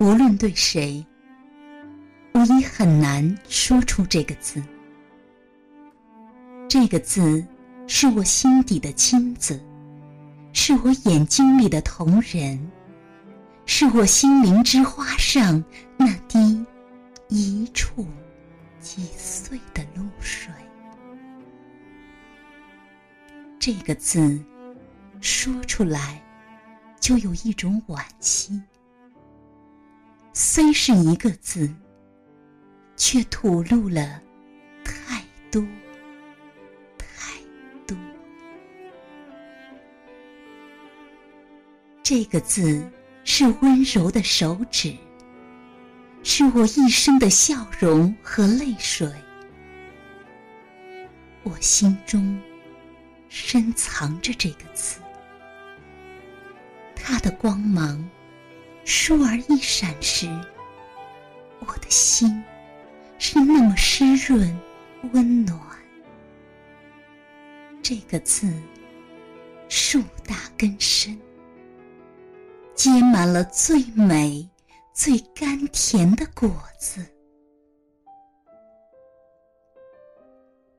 无论对谁，我已很难说出这个字。这个字是我心底的金子，是我眼睛里的瞳仁，是我心灵之花上那滴一触即碎的露水。这个字说出来，就有一种惋惜。虽是一个字，却吐露了太多太多。这个字是温柔的手指，是我一生的笑容和泪水。我心中。深藏着这个字，它的光芒倏而一闪时，我的心是那么湿润温暖。这个字树大根深，结满了最美、最甘甜的果子。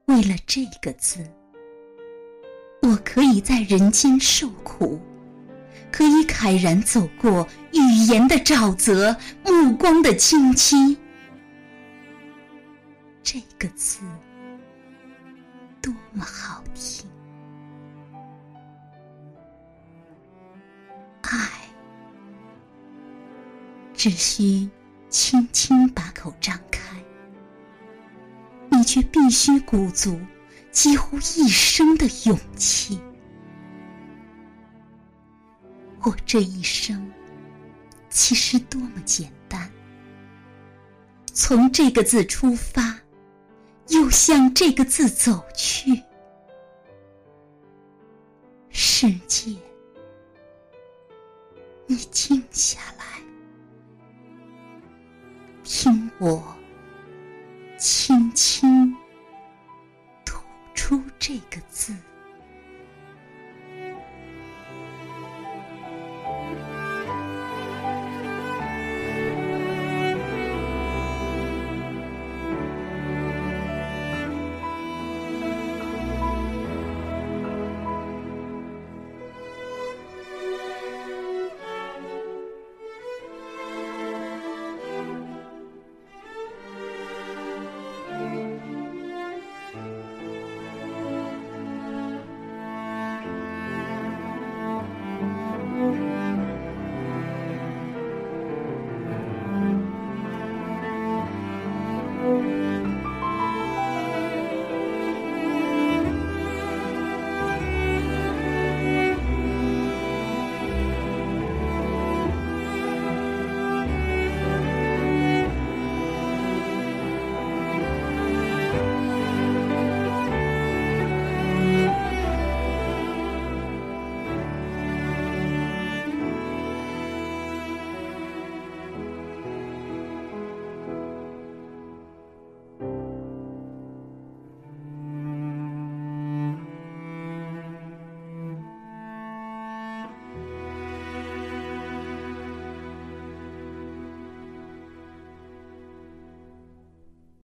为了这个字。我可以在人间受苦，可以慨然走过语言的沼泽、目光的清晰。这个字多么好听！爱，只需轻轻把口张开，你却必须鼓足。几乎一生的勇气，我这一生其实多么简单。从这个字出发又向这个字走去。世界你静下来听我轻轻吐出这个字。